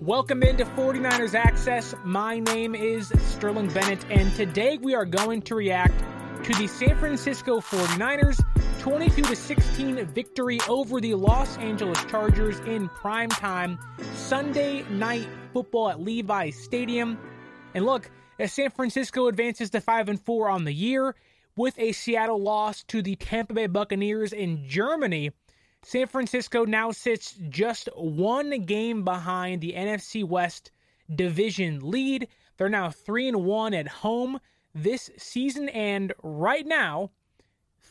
Welcome into 49ers Access. My name is Sterling Bennett, and today we are going to react to the San Francisco 49ers 22 16 victory over the Los Angeles Chargers in prime time Sunday night football at Levi's Stadium. And look, as San Francisco advances to 5 and 4 on the year with a Seattle loss to the Tampa Bay Buccaneers in Germany, San Francisco now sits just one game behind the NFC West division lead. They're now 3 and 1 at home this season and right now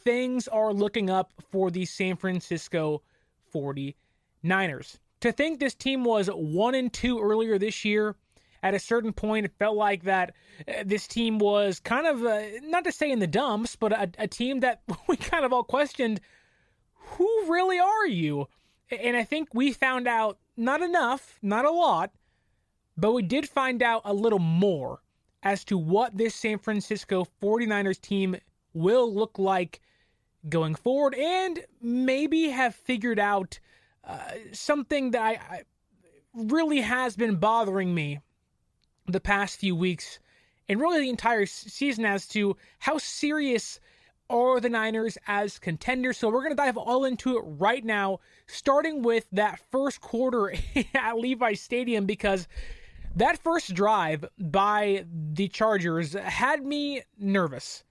things are looking up for the San Francisco 49ers. To think this team was 1 and 2 earlier this year at a certain point, it felt like that uh, this team was kind of, uh, not to say in the dumps, but a, a, team that we kind of all questioned who really are you? And I think we found out not enough, not a lot, but we did find out a little more as to what this San Francisco 49ers team will look like going forward and maybe have figured out uh, something that I, I really has been bothering me the past few weeks and really the entire season as to how serious are the Niners as contenders. So we're going to dive all into it right now, starting with that first quarter at Levi Stadium because that first drive by the Chargers had me nervous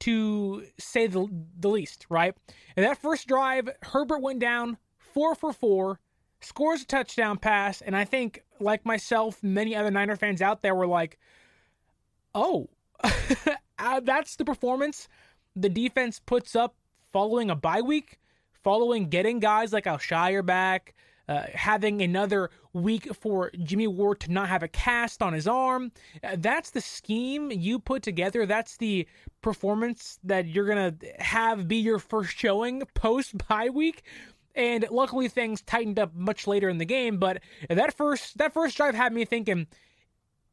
to say the, the least, right? And that first drive, Herbert went down four for four, scores a touchdown pass, and I think, like myself, many other Niner fans out there were like, oh, uh, that's the performance the defense puts up following a bye week, following getting guys like Al-Shaair back, uh, having another week for Jimmy Ward to not have a cast on his arm. Uh, that's the scheme you put together. That's the performance that you're going to have be your first showing post bye week. And luckily things tightened up much later in the game, but that first that first drive had me thinking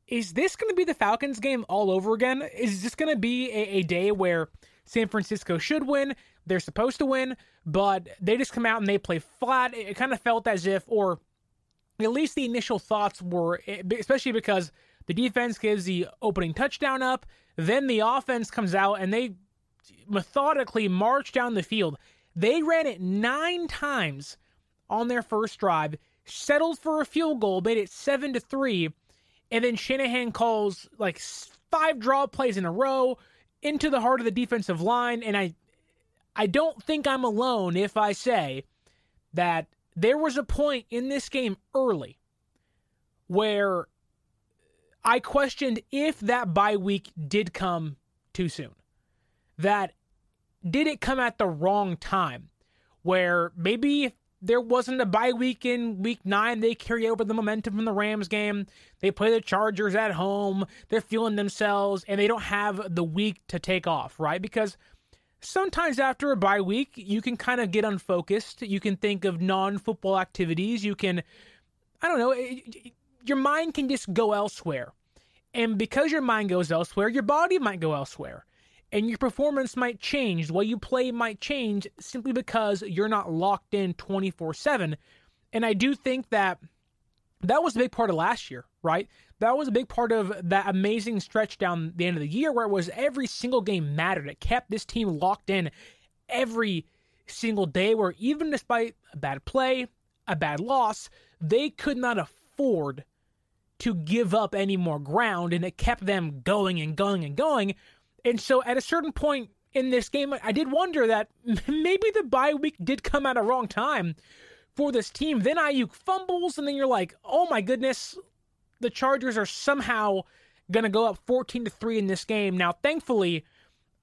is this going to be the Falcons game all over again? Is this going to be a, a day where San Francisco should win. They're supposed to win, but they just come out and they play flat. It kind of felt as if, or at least the initial thoughts were, eh, especially because the defense gives the opening touchdown up, then the offense comes out and they methodically march down the field. They ran it nine times on their first drive, settled for a field goal, made it seven to three, and then Shanahan calls like five draw plays in a row into the heart of the defensive line, and I I don't think I'm alone if I say that there was a point in this game early where I questioned if that bye week did come too soon. That did it come at the wrong time? Where maybe if there wasn't a bye week in week nine. They carry over the momentum from the Rams game. They play the Chargers at home. They're feeling themselves, and they don't have the week to take off, right? Because sometimes after a bye week, you can kind of get unfocused. You can think of non football activities. You can, I don't know, your mind can just go elsewhere. And because your mind goes elsewhere, your body might go elsewhere and your performance might change. The way you play might change simply because you're not locked in 24 7. And I do think that that was a big part of last year, right? That was a big part of that amazing stretch down the end of the year where it was every single game mattered. It kept this team locked in every single day, where even despite a bad play, a bad loss, they could not afford to give up any more ground, and it kept them going and going and going. And so at a certain point in this game, I did wonder that maybe the bye week did come at a wrong time for this team. Then Aiyuk fumbles, and then you're like, oh my goodness, the Chargers are somehow going to go up 14 to 3 in this game. Now, thankfully,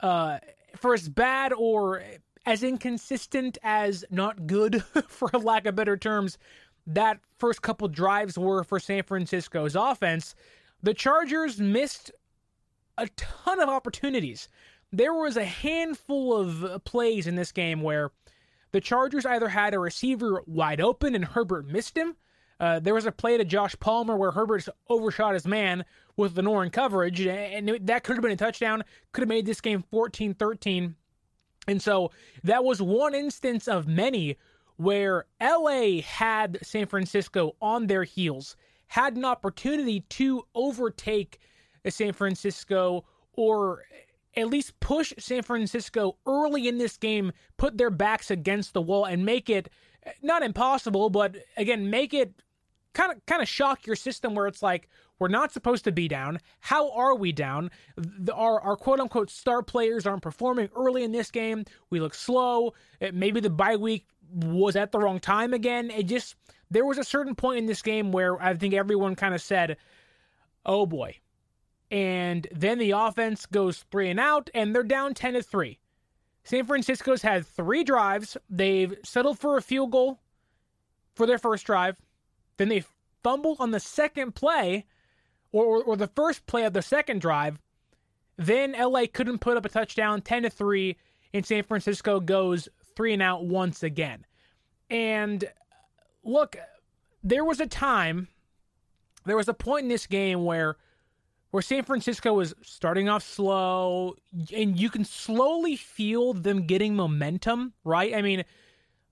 uh, for as bad or as inconsistent as not good, for lack of better terms, that first couple drives were for San Francisco's offense, the Chargers missed a ton of opportunities. There was a handful of plays in this game where the Chargers either had a receiver wide open and Herbert missed him. Uh, there was a play to Josh Palmer where Herbert overshot his man with the Noren coverage, and that could have been a touchdown, could have made this game 14 13. And so that was one instance of many where LA had San Francisco on their heels, had an opportunity to overtake San Francisco or at least push San Francisco early in this game, put their backs against the wall, and make it not impossible, but again, make it kind of kind of shock your system where it's like we're not supposed to be down. How are we down? The, our our quote unquote star players aren't performing early in this game. We look slow. It, maybe the bye week was at the wrong time again. It just there was a certain point in this game where I think everyone kind of said, "Oh boy." And then the offense goes 3 and out and they're down 10 to 3. San Francisco's had 3 drives. They've settled for a field goal for their first drive. Then they fumbled on the second play or, or, or the first play of the second drive. Then LA couldn't put up a touchdown 10 to 3 and San Francisco goes three and out once again. And uh, look, there was a time, there was a point in this game where where San Francisco was starting off slow, and you can slowly feel them getting momentum, right? I mean,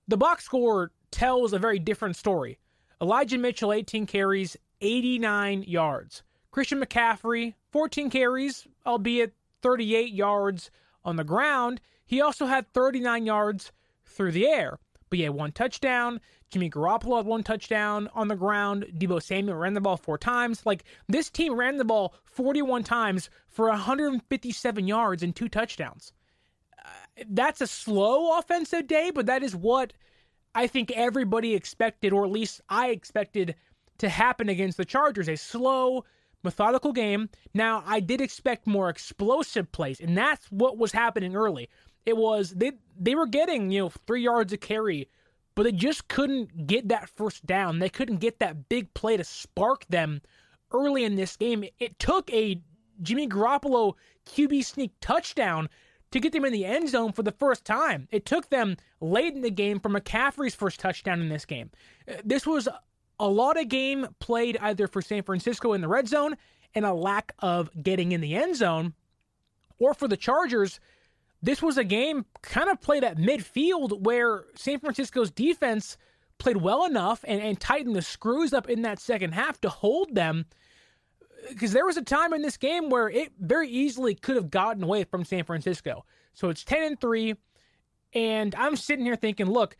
the box score tells a very different story. Elijah Mitchell, 18 carries, 89 yards. Christian McCaffrey, 14 carries, albeit 38 yards on the ground. He also had 39 yards through the air. But had one touchdown. Jimmy Garoppolo had one touchdown on the ground. Deebo Samuel ran the ball four times. Like this team ran the ball 41 times for 157 yards and two touchdowns. Uh, that's a slow offensive day, but that is what I think everybody expected, or at least I expected to happen against the Chargers. A slow, methodical game. Now, I did expect more explosive plays, and that's what was happening early. It was they they were getting, you know, 3 yards of carry, but they just couldn't get that first down. They couldn't get that big play to spark them early in this game. It took a Jimmy Garoppolo QB sneak touchdown to get them in the end zone for the first time. It took them late in the game for McCaffrey's first touchdown in this game. Uh, this was a lot of game played either for San Francisco in the red zone and a lack of getting in the end zone, or for the Chargers. This was a game kind of played at midfield where San Francisco's defense played well enough and, and tightened the screws up in that second half to hold them. Because there was a time in this game where it very easily could have gotten away from San Francisco. So it's 10 and 3. And I'm sitting here thinking, look,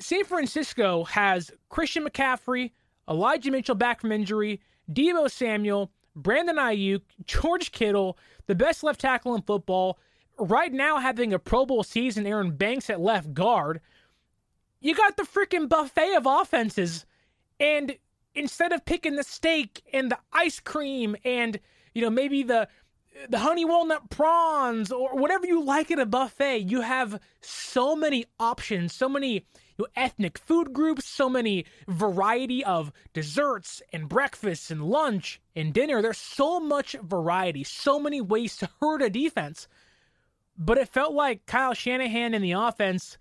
San Francisco has Christian McCaffrey, Elijah Mitchell back from injury, Deebo Samuel, Brandon Aiyuk, George Kittle, the best left tackle in football. Right now, having a Pro Bowl season, Aaron Banks at left guard. You got the freaking buffet of offenses, and instead of picking the steak and the ice cream and you know maybe the the honey walnut prawns or whatever you like at a buffet, you have so many options, so many know, ethnic food groups, so many variety of desserts and breakfasts and lunch and dinner. There's so much variety, so many ways to hurt a defense. But it felt like Kyle Shanahan in the offense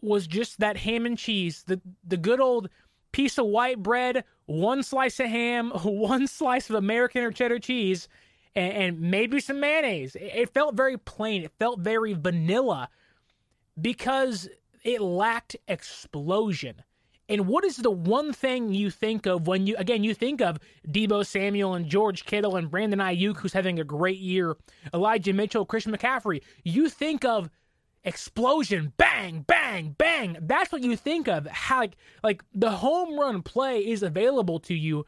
was just that ham and cheese, the the good old piece of white bread, one slice of ham, one slice of American or cheddar cheese, and, and maybe some mayonnaise. It felt very plain. It felt very vanilla because it lacked explosion. And what is the one thing you think of when you again you think of Deebo Samuel and George Kittle and Brandon Aiyuk, who's having a great year, Elijah Mitchell, Christian McCaffrey? You think of explosion, bang, bang, bang. That's what you think of. How like like the home run play is available to you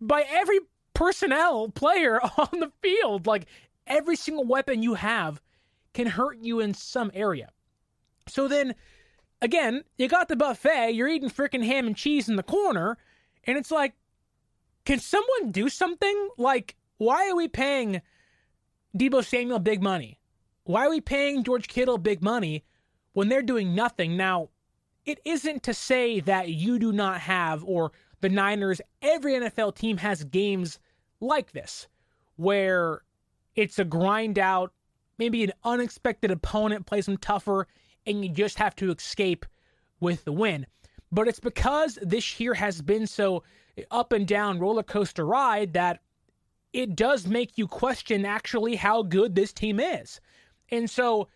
by every personnel player on the field. Like every single weapon you have can hurt you in some area. So then again, you got the buffet, you're eating freaking ham and cheese in the corner, and it's like, can someone do something? Like, why are we paying Deebo Samuel big money? Why are we paying George Kittle big money when they're doing nothing? Now, it isn't to say that you do not have, or the Niners, every NFL team has games like this where it's a grind out, maybe an unexpected opponent plays them tougher, and you just have to escape with the win. But it's because this year has been so up and down roller coaster ride that it does make you question actually how good this team is. And so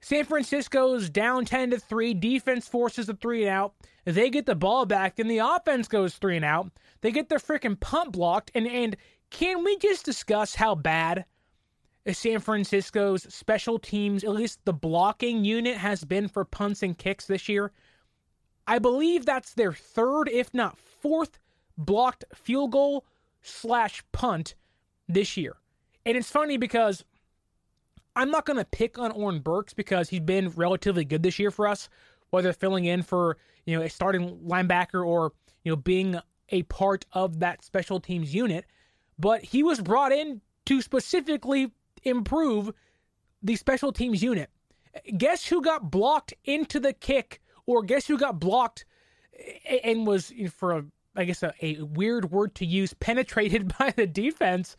San Francisco's down 10 to 3, defense forces a 3 and out. They get the ball back and the offense goes 3 and out. They get their freaking punt blocked and and can we just discuss how bad San Francisco's special teams, at least the blocking unit has been for punts and kicks this year? I believe that's their third, if not fourth, blocked field goal slash punt this year. And it's funny because I'm not going to pick on Oren Burks because he's been relatively good this year for us, whether filling in for, you know, a starting linebacker or, you know, being a part of that special teams unit. But he was brought in to specifically improve the special teams unit. Guess who got blocked into the kick, or guess who got blocked and was, for a, I guess, a, a weird word to use, penetrated by the defense?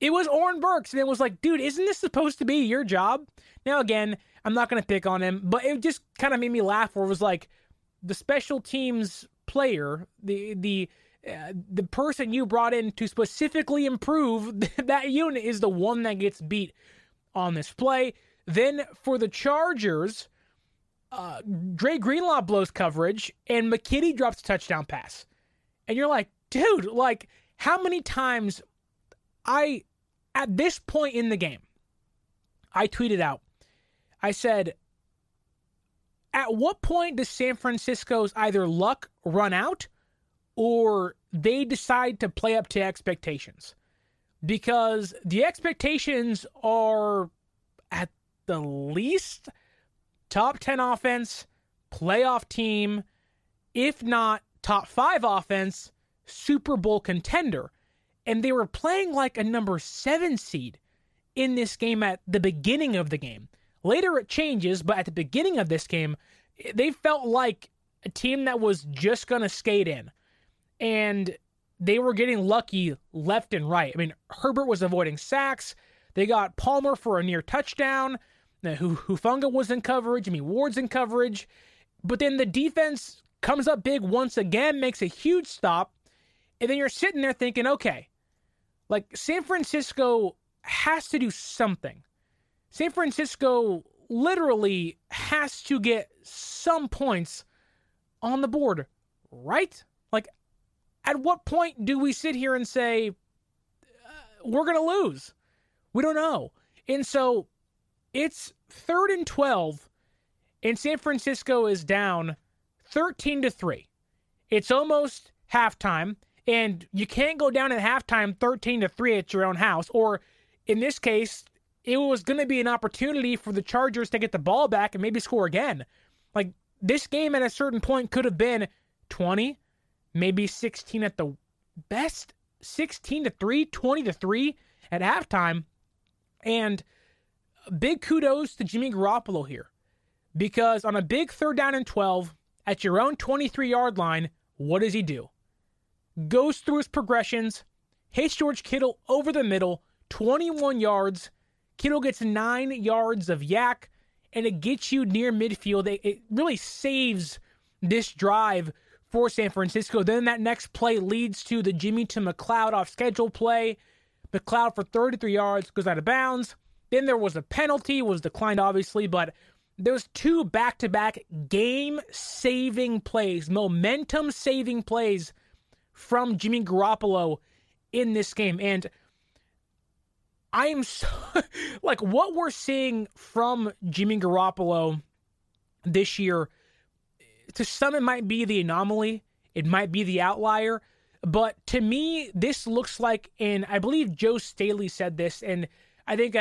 It was Oren Burks, and it was like, dude, isn't this supposed to be your job? Now, again, I'm not going to pick on him, but it just kind of made me laugh. Where it was like, the special teams player, the the uh, the person you brought in to specifically improve that unit is the one that gets beat on this play. Then for the Chargers, uh, Dre Greenlaw blows coverage, and McKitty drops a touchdown pass, and you're like, dude, like how many times I at this point in the game, I tweeted out, I said, at what point does San Francisco's either luck run out or they decide to play up to expectations? Because the expectations are at the least top 10 offense, playoff team, if not top five offense, Super Bowl contender and they were playing like a number seven seed in this game at the beginning of the game. Later it changes, but at the beginning of this game, they felt like a team that was just going to skate in. And they were getting lucky left and right. I mean, Herbert was avoiding sacks. They got Palmer for a near touchdown. Hufanga was in coverage. I mean, Ward's in coverage. But then the defense comes up big once again, makes a huge stop. And then you're sitting there thinking, okay, like San Francisco has to do something. San Francisco literally has to get some points on the board, right? Like, at what point do we sit here and say, uh, we're going to lose? We don't know. And so it's third and 12, and San Francisco is down 13 to 3. It's almost halftime and you can't go down at halftime 13 to 3 at your own house or in this case it was going to be an opportunity for the Chargers to get the ball back and maybe score again. Like this game at a certain point could have been 20 maybe 16 at the best 16 to 3 20 to 3 at halftime. And big kudos to Jimmy Garoppolo here because on a big third down and 12 at your own 23 yard line what does he do goes through his progressions, hits George Kittle over the middle, 21 yards. Kittle gets nine yards of YAC, and it gets you near midfield. It, it really saves this drive for San Francisco. Then that next play leads to the Jimmy to McCloud off schedule play. McCloud for 33 yards goes out of bounds. Then there was a penalty, was declined obviously, but there was two back-to-back game-saving plays, momentum-saving plays from Jimmy Garoppolo in this game. And I am so, like what we're seeing from Jimmy Garoppolo this year. To some, it might be the anomaly, it might be the outlier. But to me, this looks like, and I believe Joe Staley said this, and I think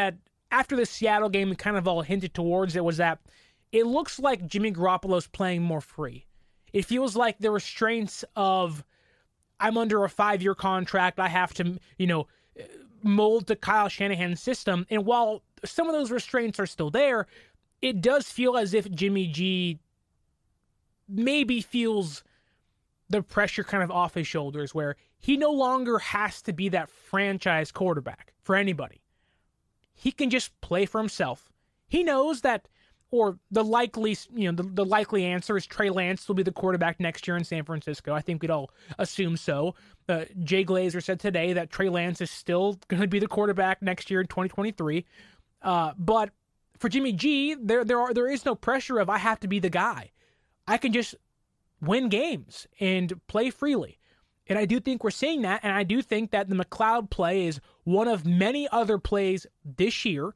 after the Seattle game, we kind of all hinted towards it was that it looks like Jimmy Garoppolo's playing more free. It feels like the restraints of I'm under a five year contract. I have to, you know, mold to Kyle Shanahan's system. And while some of those restraints are still there, it does feel as if Jimmy G maybe feels the pressure kind of off his shoulders where he no longer has to be that franchise quarterback for anybody. He can just play for himself. He knows that or the likely you know the, the likely answer is Trey Lance will be the quarterback next year in San Francisco. I think we'd all assume so. Uh, Jay Glazer said today that Trey Lance is still going to be the quarterback next year in 2023. Uh, but for Jimmy G, there there are there is no pressure of I have to be the guy. I can just win games and play freely. And I do think we're seeing that. And I do think that the McCloud play is one of many other plays this year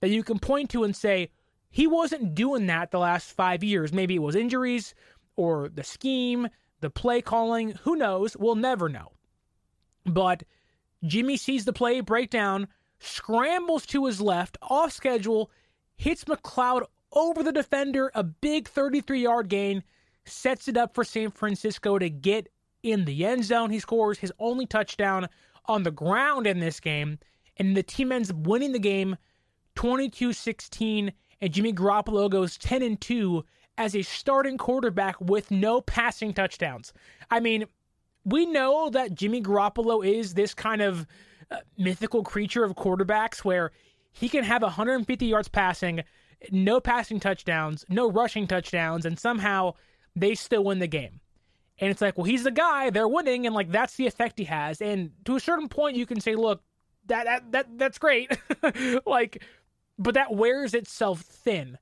that you can point to and say, he wasn't doing that the last five years. Maybe it was injuries or the scheme, the play calling. Who knows? We'll never know. But Jimmy sees the play breakdown, scrambles to his left, off schedule, hits McCloud over the defender, a big 33 yard gain, sets it up for San Francisco to get in the end zone. He scores his only touchdown on the ground in this game, and the team ends up winning the game 22 16 and Jimmy Garoppolo goes 10 and 2 as a starting quarterback with no passing touchdowns. I mean, we know that Jimmy Garoppolo is this kind of uh, mythical creature of quarterbacks where he can have 150 yards passing, no passing touchdowns, no rushing touchdowns, and somehow they still win the game. And it's like, well, he's the guy, they're winning, and like that's the effect he has. And to a certain point, you can say, look, that that, that that's great. like but that wears itself thin.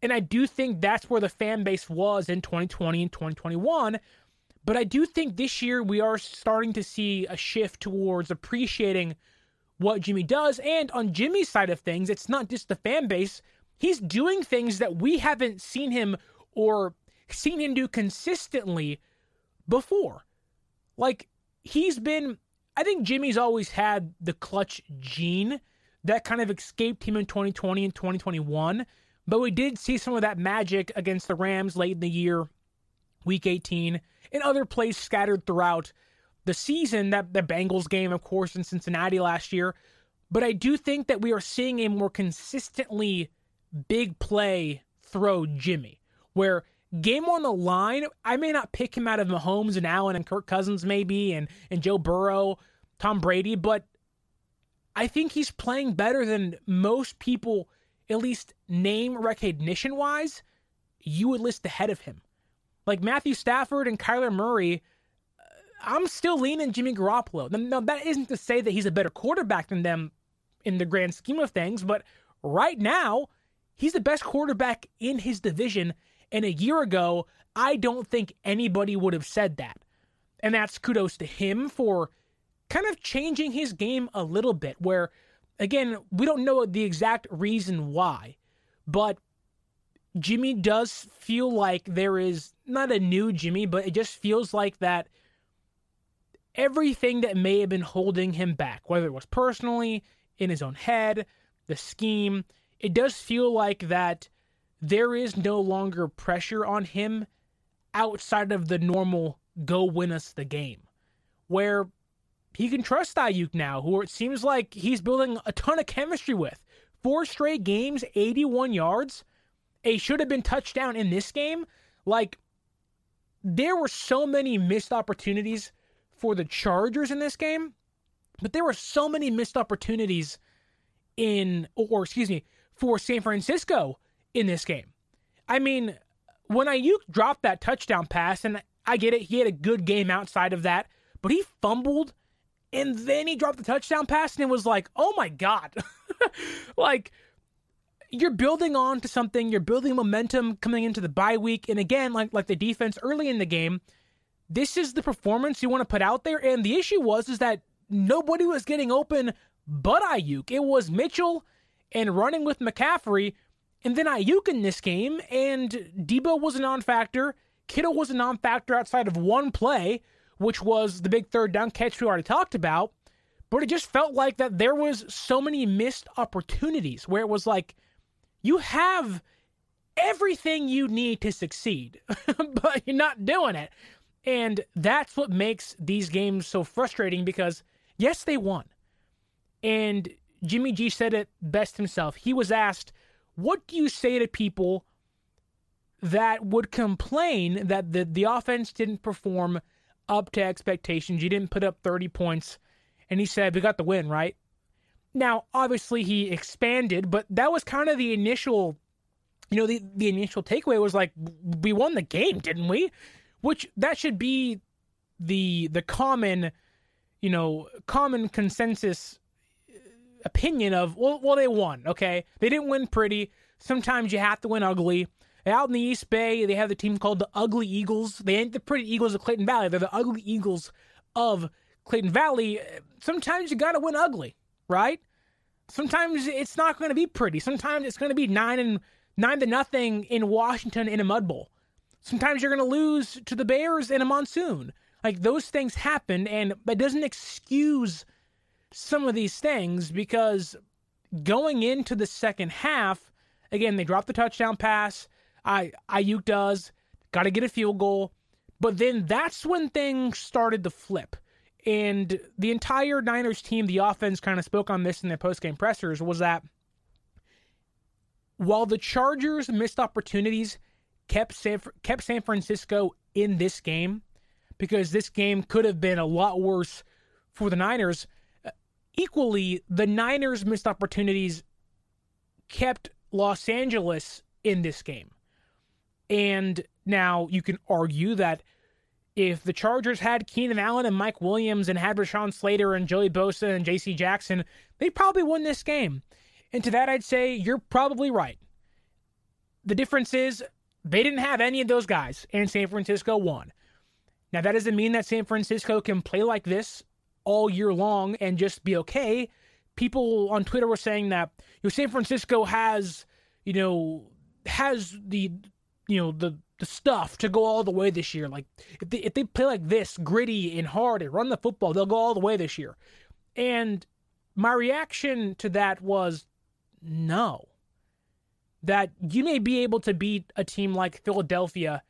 And I do think that's where the fan base was in 2020 and 2021. But I do think this year we are starting to see a shift towards appreciating what Jimmy does. And on Jimmy's side of things, it's not just the fan base. He's doing things that we haven't seen him or seen him do consistently before. Like, he's been, I think Jimmy's always had the clutch gene that kind of escaped him in 2020 and 2021. But we did see some of that magic against the Rams late in the year, week 18, and other plays scattered throughout the season. That the Bengals game, of course, in Cincinnati last year. But I do think that we are seeing a more consistently big play throw Jimmy, where game on the line, I may not pick him out of Mahomes and Allen and Kirk Cousins, maybe, and, and Joe Burrow, Tom Brady, but I think he's playing better than most people, at least name recognition wise, you would list ahead of him. Like Matthew Stafford and Kyler Murray, uh, I'm still leaning Jimmy Garoppolo. Now, that isn't to say that he's a better quarterback than them in the grand scheme of things, but right now, he's the best quarterback in his division. And a year ago, I don't think anybody would have said that. And that's kudos to him for kind of changing his game a little bit. Where, again, we don't know the exact reason why, but Jimmy does feel like there is not a new Jimmy, but it just feels like that everything that may have been holding him back, whether it was personally, in his own head, the scheme, it does feel like that there is no longer pressure on him outside of the normal go win us the game. Where he can trust Aiyuk now, who it seems like he's building a ton of chemistry with. Four straight games, 81 yards. A should have been touchdown in this game. Like, there were so many missed opportunities for the Chargers in this game, but there were so many missed opportunities in, or excuse me, for San Francisco in this game. I mean, when Aiyuk dropped that touchdown pass, and I get it, he had a good game outside of that, but he fumbled and then he dropped the touchdown pass and it was like, oh my God. like, you're building on to something, you're building momentum coming into the bye week. And again, like like the defense early in the game, this is the performance you want to put out there. And the issue was is that nobody was getting open but Aiyuk. It was Mitchell and running with McCaffrey, and then Aiyuk in this game, and Deebo was a non-factor. Kittle was a non-factor outside of one play which was the big third down catch we already talked about. But it just felt like that there was so many missed opportunities where it was like you have everything you need to succeed, but you're not doing it. And that's what makes these games so frustrating because, yes, they won. And Jimmy G said it best himself. He was asked, What do you say to people that would complain that the, the offense didn't perform up to expectations? You didn't put up 30 points. And he said, We got the win, right? Now, obviously, he expanded, but that was kind of the initial, you know, the, the initial takeaway was like, we won the game, didn't we? Which that should be the the common, you know, common consensus uh, opinion of well, well, they won. Okay, they didn't win pretty. Sometimes you have to win ugly. Out in the East Bay, they have the team called the Ugly Eagles. They ain't the pretty Eagles of Clayton Valley. They're the Ugly Eagles of Clayton Valley. Sometimes you got to win ugly, right? Sometimes it's not going to be pretty. Sometimes it's going to be nine and nine to nothing in Washington in a mud bowl. Sometimes you're going to lose to the Bears in a monsoon. Like those things happen, and that doesn't excuse some of these things because going into the second half, again, they drop the touchdown pass. I Aiyuk does, got to get a field goal. But then that's when things started to flip. And the entire Niners team, the offense kind of spoke on this in their post-game pressers, was that while the Chargers missed opportunities, kept San, kept San Francisco in this game, because this game could have been a lot worse for the Niners uh, equally, the Niners' missed opportunities kept Los Angeles in this game. And now you can argue that if the Chargers had Keenan Allen and Mike Williams and had Rashawn Slater and Joey Bosa and J.C. Jackson, they probably won this game. And to that, I'd say you're probably right. The difference is they didn't have any of those guys, and San Francisco won. Now, that doesn't mean that San Francisco can play like this all year long and just be okay. People on Twitter were saying that you know San Francisco has you know has the you know the the stuff to go all the way this year. Like if they if they play like this, gritty and hard and run the football, they'll go all the way this year. And my reaction to that was no. That you may be able to beat a team like Philadelphia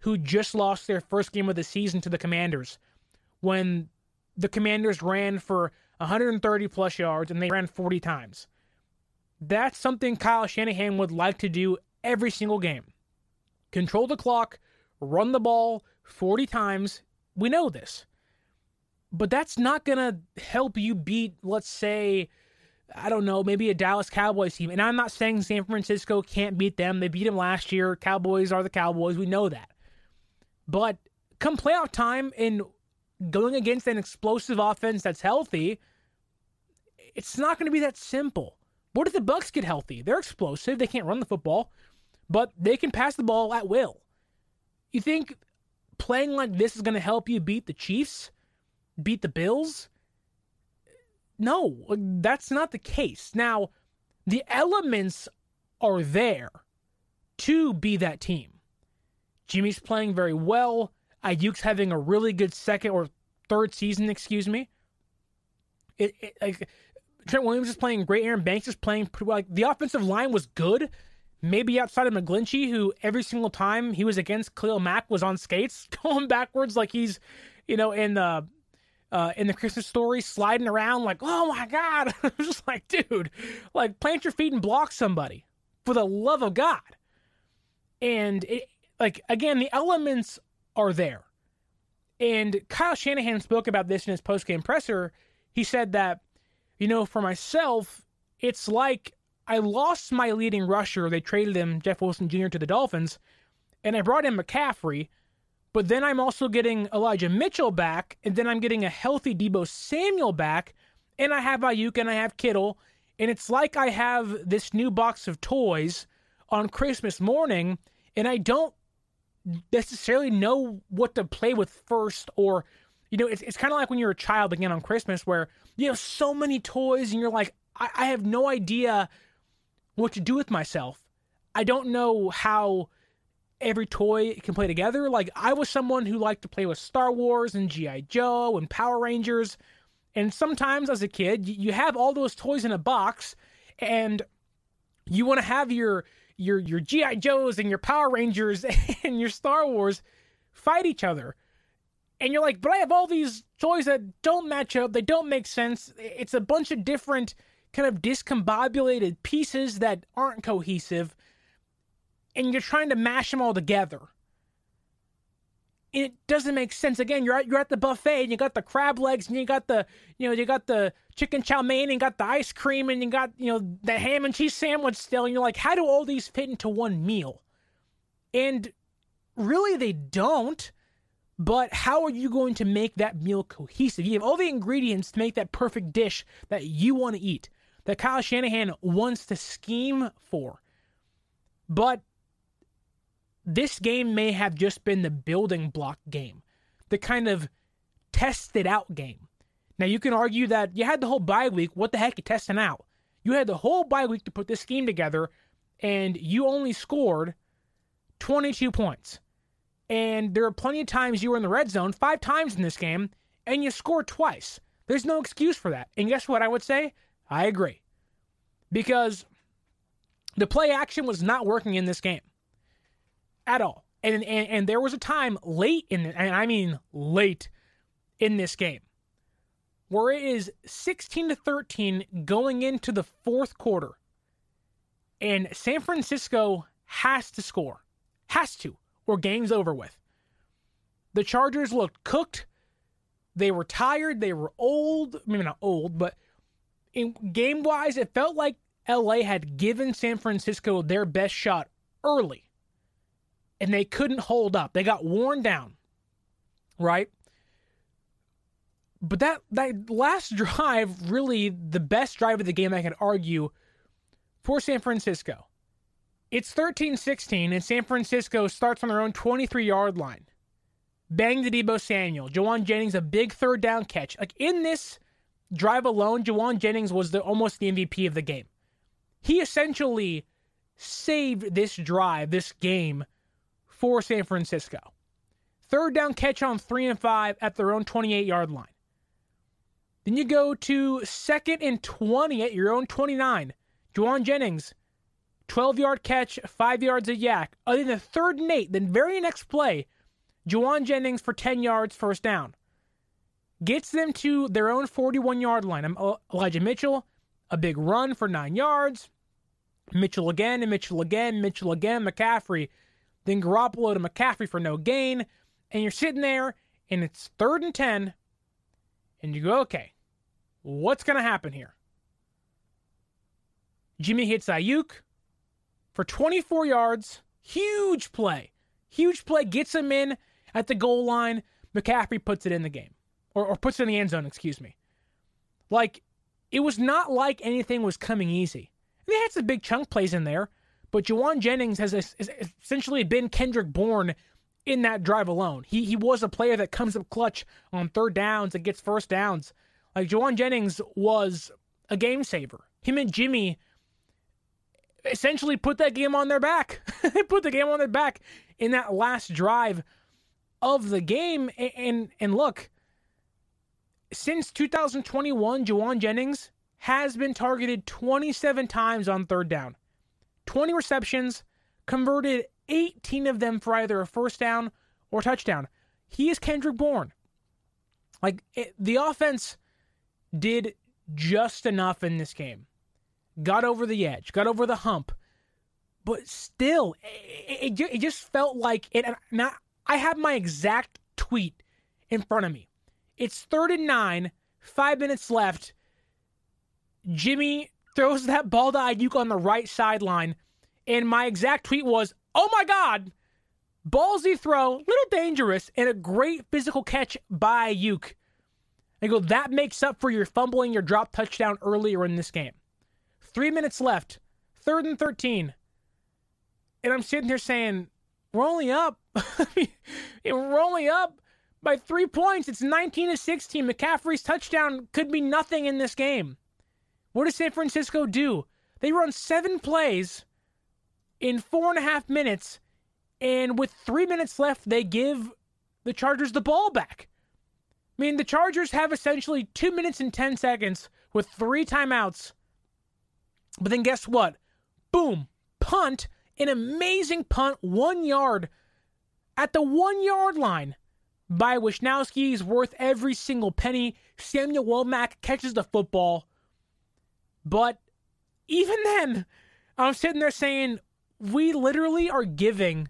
who just lost their first game of the season to the Commanders when the Commanders ran for 130 plus yards and they ran 40 times. That's something Kyle Shanahan would like to do every single game. Control the clock, run the ball 40 times. We know this. But that's not going to help you beat, let's say, I don't know, maybe a Dallas Cowboys team. And I'm not saying San Francisco can't beat them. They beat them last year. Cowboys are the Cowboys. We know that. But come playoff time and going against an explosive offense that's healthy, it's not going to be that simple. What if the Bucks get healthy? They're explosive. They can't run the football, but they can pass the ball at will. You think playing like this is going to help you beat the Chiefs, beat the Bills? No, that's not the case. Now, the elements are there to be that team. Jimmy's playing very well. Aiyuk's having a really good second or third season, excuse me. It, it like Trent Williams is playing great. Aaron Banks is playing pretty well. Like the offensive line was good. Maybe outside of McGlinchey, who every single time he was against Khalil Mack was on skates, going backwards like he's, you know, in the uh, in the Christmas story, sliding around like, oh my god! I was just like, dude, like plant your feet and block somebody for the love of God. And it, like again, the elements are there. And Kyle Shanahan spoke about this in his post-game presser. He said that, you know, for myself, it's like I lost my leading rusher. They traded him, Jeff Wilson Jr., to the Dolphins, and I brought in McCaffrey. But then I'm also getting Elijah Mitchell back, and then I'm getting a healthy Deebo Samuel back, and I have Aiyuk and I have Kittle, and it's like I have this new box of toys on Christmas morning, and I don't necessarily know what to play with first or you know it's, it's kind of like when you're a child again on christmas where you have so many toys and you're like I, I have no idea what to do with myself. I don't know how every toy can play together. Like i was someone who liked to play with star wars and gi joe and power rangers. And sometimes as a kid you have all those toys in a box and you want to have your your your GI Joes and your Power Rangers and your Star Wars fight each other. And you're like, but I have all these toys that don't match up, they don't make sense. It's a bunch of different kind of discombobulated pieces that aren't cohesive, and you're trying to mash them all together. And it doesn't make sense. Again, you're at you're at the buffet and you got the crab legs and you got the you know you got the chicken chow mein and you got the ice cream and you got you know the ham and cheese sandwich still and you're like, how do all these fit into one meal? And really, they don't. But how are you going to make that meal cohesive? You have all the ingredients to make that perfect dish that you want to eat, that Kyle Shanahan wants to scheme for. But this game may have just been the building block game, the kind of tested out game. Now, you can argue that you had the whole bye week. What the heck are you testing out? You had the whole bye week to put this scheme together, and you only scored 22 points. And there are plenty of times you were in the red zone, five times in this game, and you scored twice. There's no excuse for that. And guess what I would say? I agree. Because the play action was not working in this game at all. And, and, and there was a time late in, and I mean late in this game, where it is 16 to 13 going into the fourth quarter. And San Francisco has to score. Has to or game's over with. The Chargers looked cooked. They were tired. They were old. Maybe not old, but game wise, it felt like LA had given San Francisco their best shot early. And they couldn't hold up. They got worn down. Right? But that that last drive, really the best drive of the game I can argue for San Francisco. It's 13 16, and San Francisco starts on their own 23 yard line. Bang to Deebo Samuel. Jauan Jennings, a big third down catch. Like in this drive alone, Jauan Jennings was the almost the MVP of the game. He essentially saved this drive, this game for San Francisco. Third down catch on three and five at their own 28 yard line. Then you go to second and 20 at your own 29. Jauan Jennings 12 yard catch, five yards a YAC. Other than the third and eight, then very next play, Jauan Jennings for 10 yards, first down. Gets them to their own 41 yard line. Uh, Elijah Mitchell, a big run for nine yards. Mitchell again, and Mitchell again, Mitchell again, McCaffrey. Then Garoppolo to McCaffrey for no gain. And you're sitting there, and it's third and 10. And you go, okay, what's going to happen here? Jimmy hits Aiyuk for 24 yards. Huge play. Huge play. Gets him in at the goal line. McCaffrey puts it in the game. Or, or puts it in the end zone, excuse me. Like, it was not like anything was coming easy. They had some big chunk plays in there, but Jauan Jennings has, has essentially been Kendrick Bourne in that drive alone. He he was a player that comes up clutch on third downs and gets first downs. Like Jauan Jennings was a game saver. Him and Jimmy essentially put that game on their back. they put the game on their back in that last drive of the game. And, and, and look, since 2021, Jauan Jennings has been targeted 27 times on third down, 20 receptions, converted 18 of them for either a first down or touchdown. He is Kendrick Bourne. Like it, the offense did just enough in this game got over the edge, got over the hump, but still, it, it, it just felt like it. Now, I have my exact tweet in front of me. It's third and nine, five minutes left. Jimmy throws that ball to Aiyuk on the right sideline, and my exact tweet was, "Oh my God!" Ballsy throw, little dangerous, and a great physical catch by Aiyuk. I go, that makes up for your fumbling your drop touchdown earlier in this game. Three minutes left. Third and 13. And I'm sitting here saying, we're only up. we're only up by three points. It's 19 to 16. McCaffrey's touchdown could be nothing in this game. What does San Francisco do? They run seven plays in four and a half minutes, and with three minutes left, they give the Chargers the ball back. I mean, the Chargers have essentially two minutes and 10 seconds with three timeouts but then guess what? Boom, punt an amazing punt, one yard at the one yard line by Wishnowsky is worth every single penny. Samuel Womack catches the football. But even then, I'm sitting there saying, we literally are giving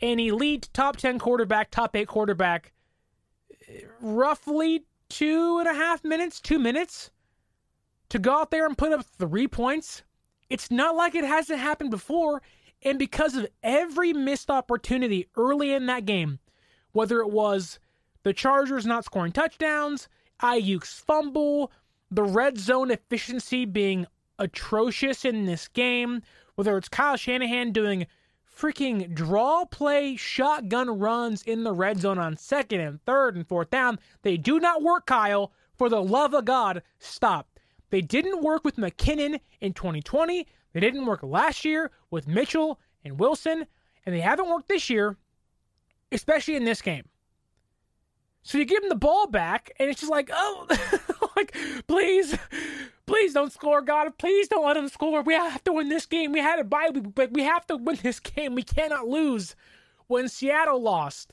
an elite top 10 quarterback, top 8 quarterback, roughly two and a half minutes, two minutes to go out there and put up three points. It's not like it hasn't happened before. And because of every missed opportunity early in that game, whether it was the Chargers not scoring touchdowns, Aiyuk's fumble, the red zone efficiency being atrocious in this game, whether it's Kyle Shanahan doing freaking draw play shotgun runs in the red zone on second and third and fourth down. They do not work, Kyle. For the love of God, stop. They didn't work with McKinnon in 2020. They didn't work last year with Mitchell and Wilson. And they haven't worked this year, especially in this game. So you give him the ball back, and it's just like, oh, like, please, please don't score, God. Please don't let him score. We have to win this game. We had a bye, but we have to win this game. We cannot lose. When Seattle lost,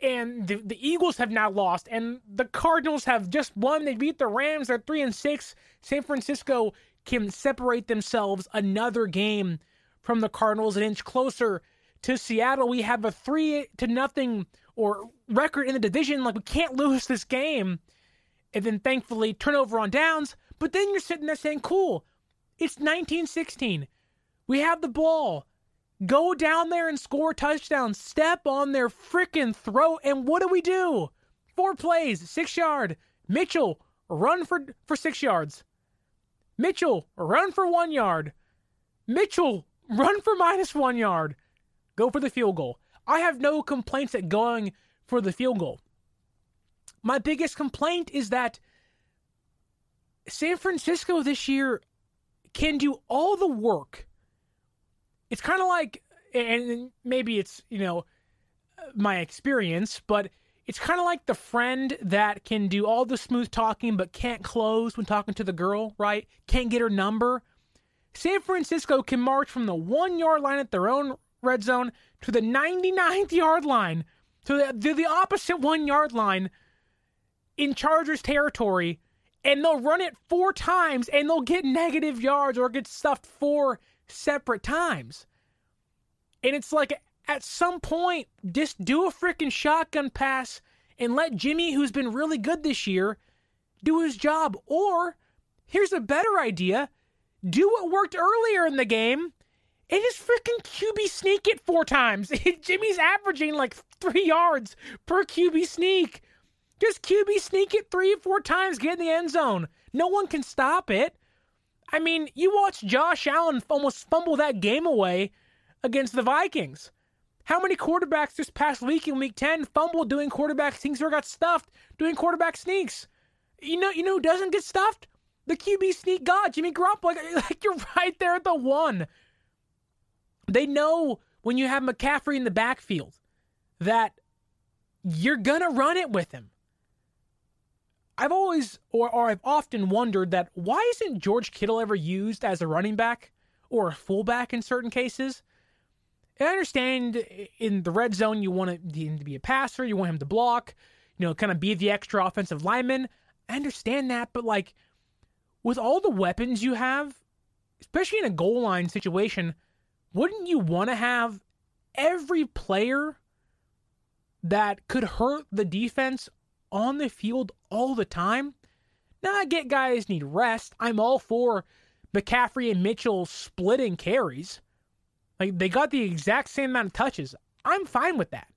and the, the Eagles have now lost, and the Cardinals have just won. They beat the Rams. They're three and six. San Francisco can separate themselves another game from the Cardinals, an inch closer to Seattle. We have a three to nothing or record in the division. Like we can't lose this game. And then thankfully turnover on downs. But then you're sitting there saying, cool, it's 1916. We have the ball. Go down there and score touchdowns. Step on their freaking throat. And what do we do? Four plays, six yard. Mitchell, run for, for six yards. Mitchell, run for one yard. Mitchell, run for minus one yard. Go for the field goal. I have no complaints at going for the field goal. My biggest complaint is that San Francisco this year can do all the work. It's kind of like, and maybe it's, you know, my experience, but it's kind of like the friend that can do all the smooth talking but can't close when talking to the girl, right? Can't get her number. San Francisco can march from the one yard line at their own red zone to the 99th yard line, to the, to the opposite one yard line in Chargers territory, and they'll run it four times and they'll get negative yards or get stuffed four separate times. And it's like at some point, just do a freaking shotgun pass and let Jimmy, who's been really good this year, do his job. Or here's a better idea do what worked earlier in the game and just freaking QB sneak it four times. Jimmy's averaging like three yards per QB sneak. Just QB sneak it three or four times, get in the end zone. No one can stop it. I mean, you watched Josh Allen almost fumble that game away against the Vikings. How many quarterbacks this past week in Week 10 fumbled doing quarterback sneaks or got stuffed doing quarterback sneaks? You know, you know who doesn't get stuffed? The QB sneak god, Jimmy Garoppolo. Like, like you're right there at the one. They know when you have McCaffrey in the backfield that you're going to run it with him. I've always, or, or I've often wondered that why isn't George Kittle ever used as a running back or a fullback in certain cases? And I understand in the red zone, you want him to be a passer, you want him to block, you know, kind of be the extra offensive lineman. I understand that, but like with all the weapons you have, especially in a goal line situation, wouldn't you want to have every player that could hurt the defense on the field all the time? Now, I get guys need rest. I'm all for McCaffrey and Mitchell splitting carries. Like, they got the exact same amount of touches. I'm fine with that.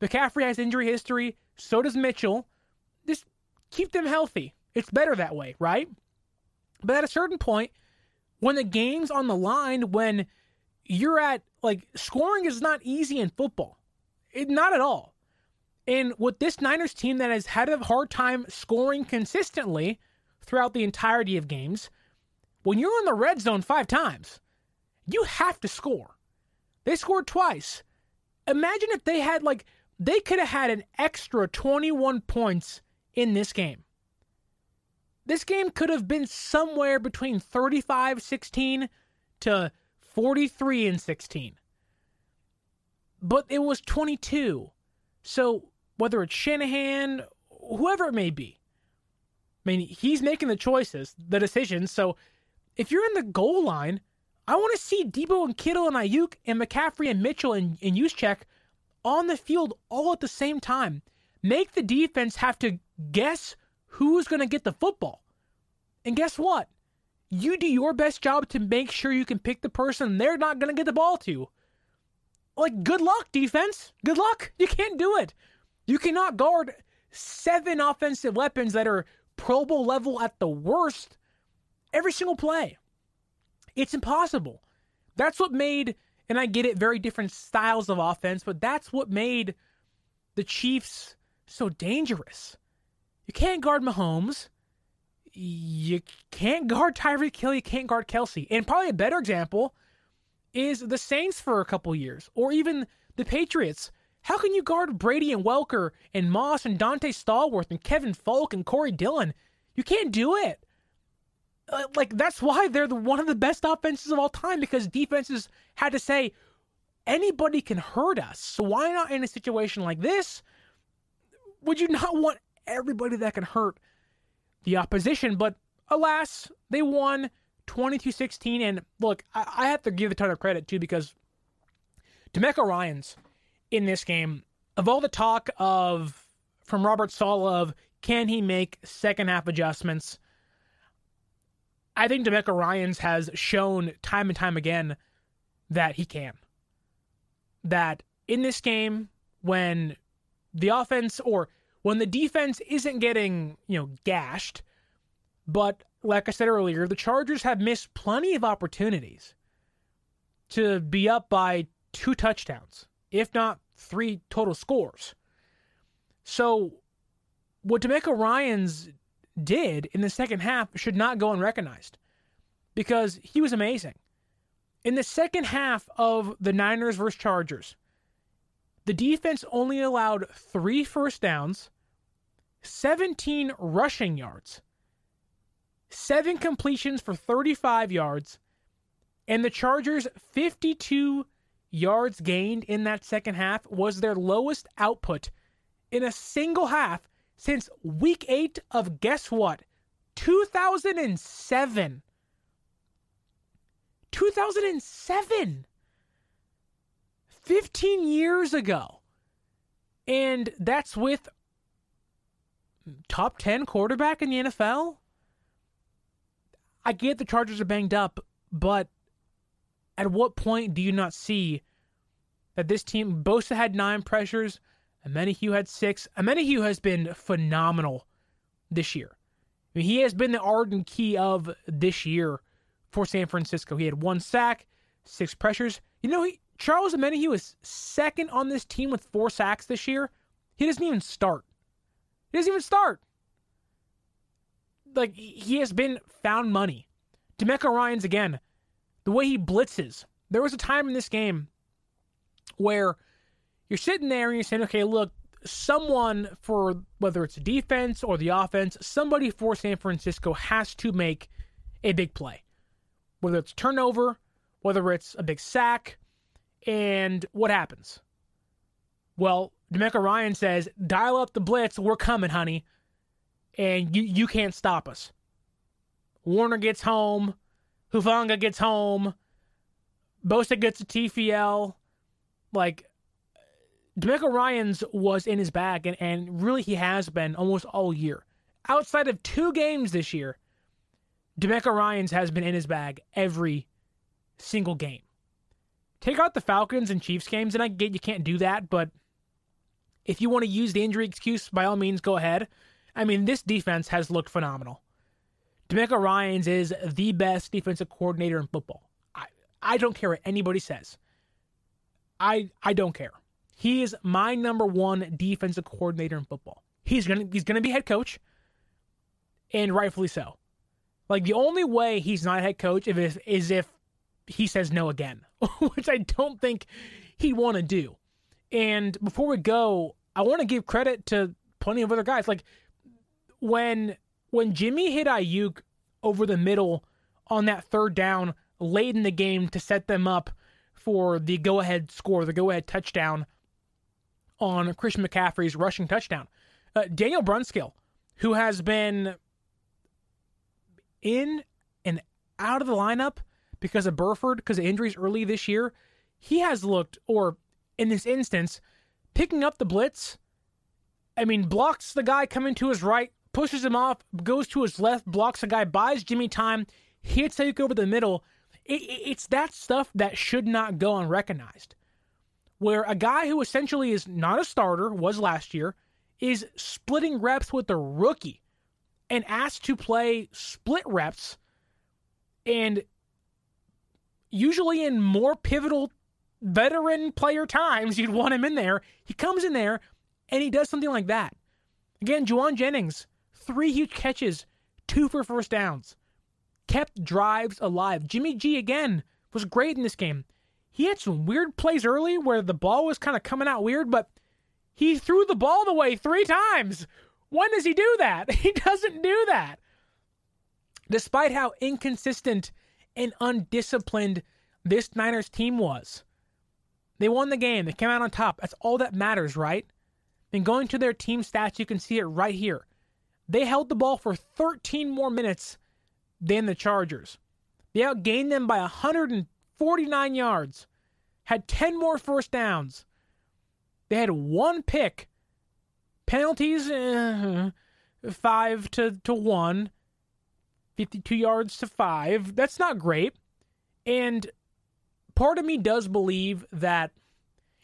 McCaffrey has injury history. So does Mitchell. Just keep them healthy. It's better that way, right? But at a certain point, when the game's on the line, when you're at like scoring is not easy in football. It, not at all. And with this Niners team that has had a hard time scoring consistently throughout the entirety of games, when you're in the red zone five times, you have to score. They scored twice. Imagine if they had like they could have had an extra 21 points in this game. This game could have been somewhere between 35-16 to 43 and 16. But it was 22. So whether it's Shanahan, whoever it may be, I mean, he's making the choices, the decisions. So if you're in the goal line, I want to see Deebo and Kittle and Aiyuk and McCaffrey and Mitchell and, and on the field all at the same time. Make the defense have to guess who's going to get the football. And guess what? You do your best job to make sure you can pick the person they're not going to get the ball to. Like, good luck, defense. Good luck. You can't do it. You cannot guard seven offensive weapons that are Pro Bowl level at the worst every single play. It's impossible. That's what made, and I get it, very different styles of offense, but that's what made the Chiefs so dangerous. You can't guard Mahomes. You can't guard Tyreek Hill. You can't guard Kelce. And probably a better example is the Saints for a couple years, or even the Patriots. How can you guard Brady and Welker and Moss and Donté Stallworth and Kevin Faulk and Corey Dillon? You can't do it. Uh, like that's why they're the, one of the best offenses of all time because defenses had to say anybody can hurt us. So why not in a situation like this? Would you not want everybody that can hurt the opposition? But alas, they won 22-16. And look, I, I have to give a ton of credit too because DeMeco Ryans in this game, of all the talk of from Robert Saleh of can he make second half adjustments? I think DeMeco Ryans has shown time and time again that he can. That in this game, when the offense or when the defense isn't getting, you know, gashed, but like I said earlier, the Chargers have missed plenty of opportunities to be up by two touchdowns, if not three total scores. So, what DeMeco Ryans did in the second half should not go unrecognized because he was amazing. In the second half of the Niners versus Chargers, the defense only allowed three first downs, 17 rushing yards, seven completions for 35 yards, and the Chargers' 52 yards gained in that second half was their lowest output in a single half since week eight of guess what? 2007. 2007. 15 years ago. And that's with top 10 quarterback in the NFL. I get the Chargers are banged up, but at what point do you not see that this team, Bosa had nine pressures, Omenihu had six. Omenihu has been phenomenal this year. I mean, he has been the ardent key of this year for San Francisco. He had one sack, six pressures. You know, he, Charles Omenihu is second on this team with four sacks this year. He doesn't even start. He doesn't even start. Like, he has been found money. DeMeco Ryans, again, the way he blitzes. There was a time in this game where you're sitting there and you're saying, okay, look, someone for whether it's defense or the offense, somebody for San Francisco has to make a big play. Whether it's turnover, whether it's a big sack, and what happens? Well, DeMeco Ryan says, dial up the blitz, we're coming, honey. And you, you can't stop us. Warner gets home, Hufanga gets home, Bosa gets a TFL. Like, DeMeco Ryans was in his bag, and, and really he has been almost all year. Outside of two games this year, DeMeco Ryans has been in his bag every single game. Take out the Falcons and Chiefs games, and I get you can't do that, but if you want to use the injury excuse, by all means, go ahead. I mean, this defense has looked phenomenal. DeMeco Ryans is the best defensive coordinator in football. I, I don't care what anybody says. I I don't care. He is my number one defensive coordinator in football. He's gonna he's gonna be head coach, and rightfully so. Like the only way he's not head coach if is if he says no again, which I don't think he'd want to do. And before we go, I want to give credit to plenty of other guys. Like when when Jimmy hit Aiyuk over the middle on that third down late in the game to set them up for the go ahead score, the go ahead touchdown on Christian McCaffrey's rushing touchdown. Uh, Daniel Brunskill, who has been in and out of the lineup because of Burford, because of injuries early this year, he has looked, or in this instance, picking up the blitz. I mean, blocks the guy coming to his right, pushes him off, goes to his left, blocks the guy, buys Jimmy time, hits Aiyuk over the middle. It, it, it's that stuff that should not go unrecognized. Where a guy who essentially is not a starter, was last year, is splitting reps with a rookie and asked to play split reps and usually in more pivotal veteran player times you'd want him in there. He comes in there and he does something like that. Again, Jauan Jennings, three huge catches, two for first downs, kept drives alive. Jimmy G again was great in this game. He had some weird plays early where the ball was kind of coming out weird, but he threw the ball away three times. When does he do that? He doesn't do that. Despite how inconsistent and undisciplined this Niners team was, they won the game. They came out on top. That's all that matters, right? And going to their team stats, you can see it right here. They held the ball for 13 more minutes than the Chargers. They outgained them by 149 yards, had 10 more first downs, they had one pick, penalties uh, five to to one, 52 yards to five. That's not great, and part of me does believe that,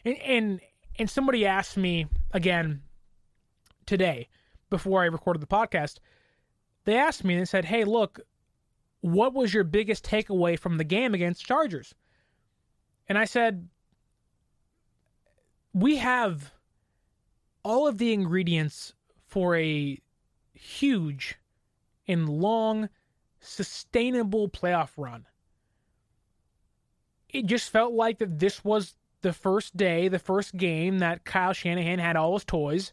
and and, and somebody asked me again today before I recorded the podcast. They asked me and said, "Hey, look, what was your biggest takeaway from the game against Chargers?" And I said, we have all of the ingredients for a huge and long, sustainable playoff run. It just felt like that this was the first day, the first game that Kyle Shanahan had all his toys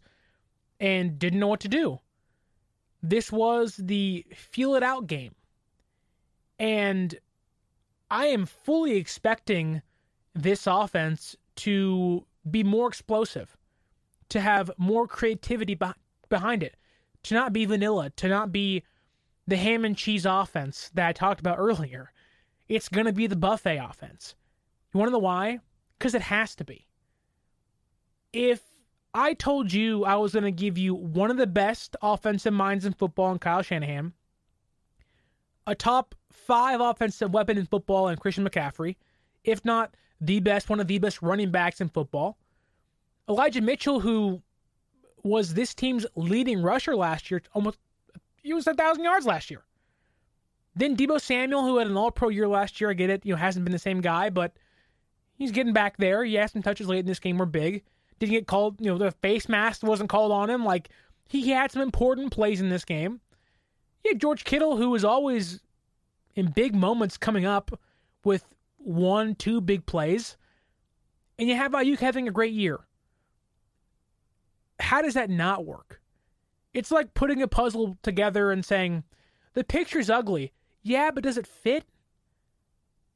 and didn't know what to do. This was the feel it out game. And I am fully expecting this offense to be more explosive, to have more creativity behind it, to not be vanilla, to not be the ham and cheese offense that I talked about earlier. It's going to be the buffet offense. You want to know why? Because it has to be. If I told you I was going to give you one of the best offensive minds in football in Kyle Shanahan, a top five offensive weapon in football in Christian McCaffrey, if not the best, one of the best running backs in football. Elijah Mitchell, who was this team's leading rusher last year, almost he was a thousand yards last year. Then Deebo Samuel, who had an All Pro year last year, I get it, you know, hasn't been the same guy, but he's getting back there. He had some touches late in this game were big. Didn't get called, you know, the face mask wasn't called on him. Like he had some important plays in this game. Had George Kittle, who was always in big moments coming up with one, two big plays. And you have Aiyuk having a great year. How does that not work? It's like putting a puzzle together and saying, the picture's ugly. Yeah, but does it fit?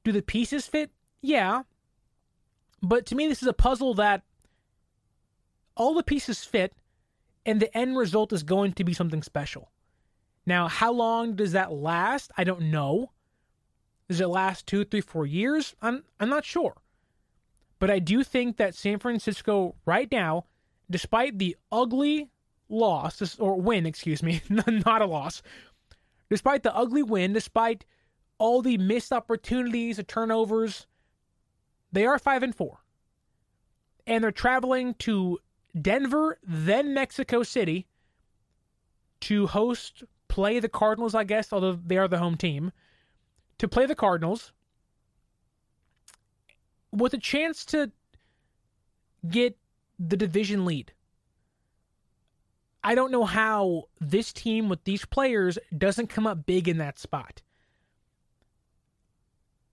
Do the pieces fit? Yeah. But to me, this is a puzzle that all the pieces fit, and the end result is going to be something special. Now, how long does that last? I don't know. Does it last two, three, four years? I'm I'm not sure. But I do think that San Francisco right now, despite the ugly loss or win, excuse me, not a loss, despite the ugly win, despite all the missed opportunities, the turnovers, they are five and four, and they're traveling to Denver, then Mexico City, to host play the Cardinals. I guess, although they are the home team to play the Cardinals with a chance to get the division lead. I don't know how this team with these players doesn't come up big in that spot.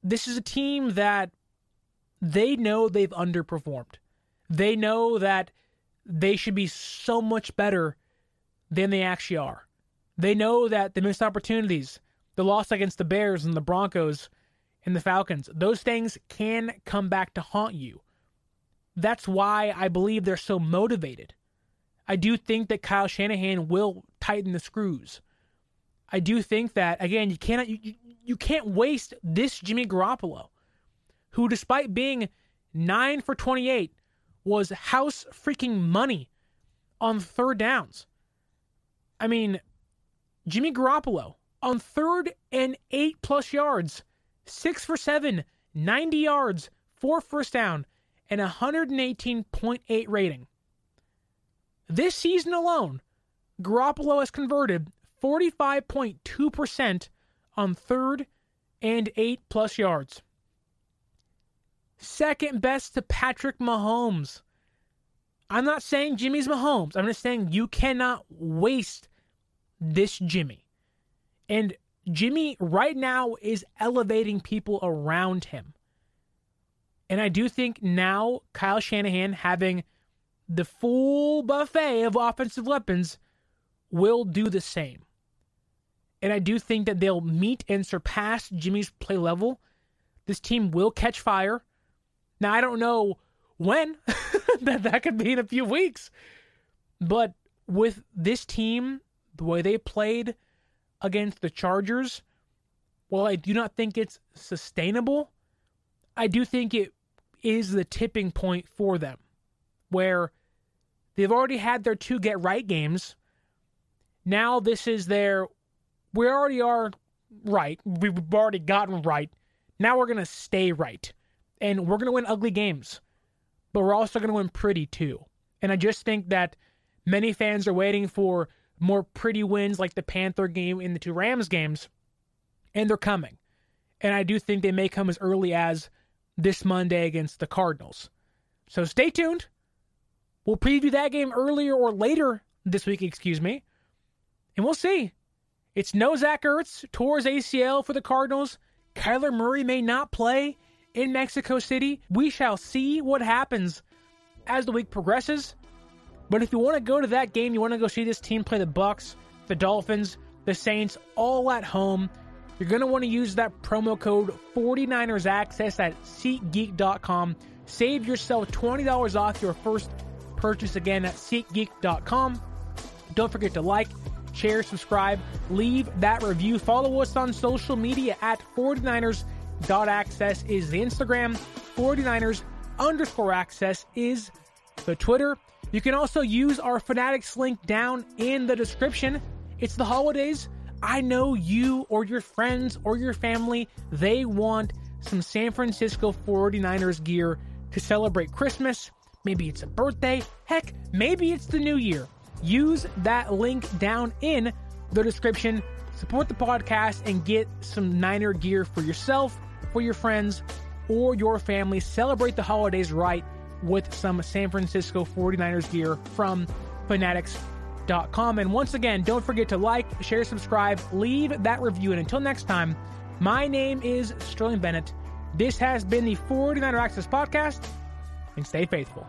This is a team that they know they've underperformed. They know that they should be so much better than they actually are. They know that the missed opportunities the loss against the Bears and the Broncos and the Falcons, those things can come back to haunt you. That's why I believe they're so motivated. I do think that Kyle Shanahan will tighten the screws. I do think that again, you cannot you, you can't waste this Jimmy Garoppolo, who despite being 9 for 28 was house freaking money on third downs. I mean, Jimmy Garoppolo on third and 8 plus yards, 6 for 7, 90 yards, 4 first down and 118.8 rating. This season alone, Garoppolo has converted 45.2% on third and 8 plus yards. Second best to Patrick Mahomes. I'm not saying Jimmy's Mahomes. I'm just saying you cannot waste this Jimmy. And Jimmy right now is elevating people around him. And I do think now Kyle Shanahan having the full buffet of offensive weapons will do the same. And I do think that they'll meet and surpass Jimmy's play level. This team will catch fire. Now, I don't know when, that, that could be in a few weeks. But with this team, the way they played against the Chargers, while I do not think it's sustainable, I do think it is the tipping point for them where they've already had their two get right games. Now this is their we already are right. We've already gotten right. Now we're going to stay right. And we're going to win ugly games. But we're also going to win pretty too. And I just think that many fans are waiting for more pretty wins like the Panther game and the two Rams games. And they're coming. And I do think they may come as early as this Monday against the Cardinals. So stay tuned. We'll preview that game earlier or later this week, excuse me. And we'll see. It's no Zach Ertz, tours ACL for the Cardinals. Kyler Murray may not play in Mexico City. We shall see what happens as the week progresses. But if you want to go to that game, you want to go see this team play the Bucks, the Dolphins, the Saints, all at home. You're going to want to use that promo code 49ers Access at SeatGeek.com. Save yourself $20 off your first purchase again at SeatGeek.com. Don't forget to like, share, subscribe, leave that review. Follow us on social media at 49ers.access is the Instagram. 49ers underscore access is the Twitter. You can also use our Fanatics link down in the description. It's the holidays. I know you or your friends or your family, they want some San Francisco 49ers gear to celebrate Christmas. Maybe it's a birthday. Heck, maybe it's the new year. Use that link down in the description. Support the podcast and get some Niner gear for yourself, for your friends, or your family. Celebrate the holidays right with some San Francisco 49ers gear from Fanatics and once again, don't forget to like, share, subscribe, leave that review. And until next time, my name is Sterling Bennett. This has been the 49er Access Podcast, and stay faithful.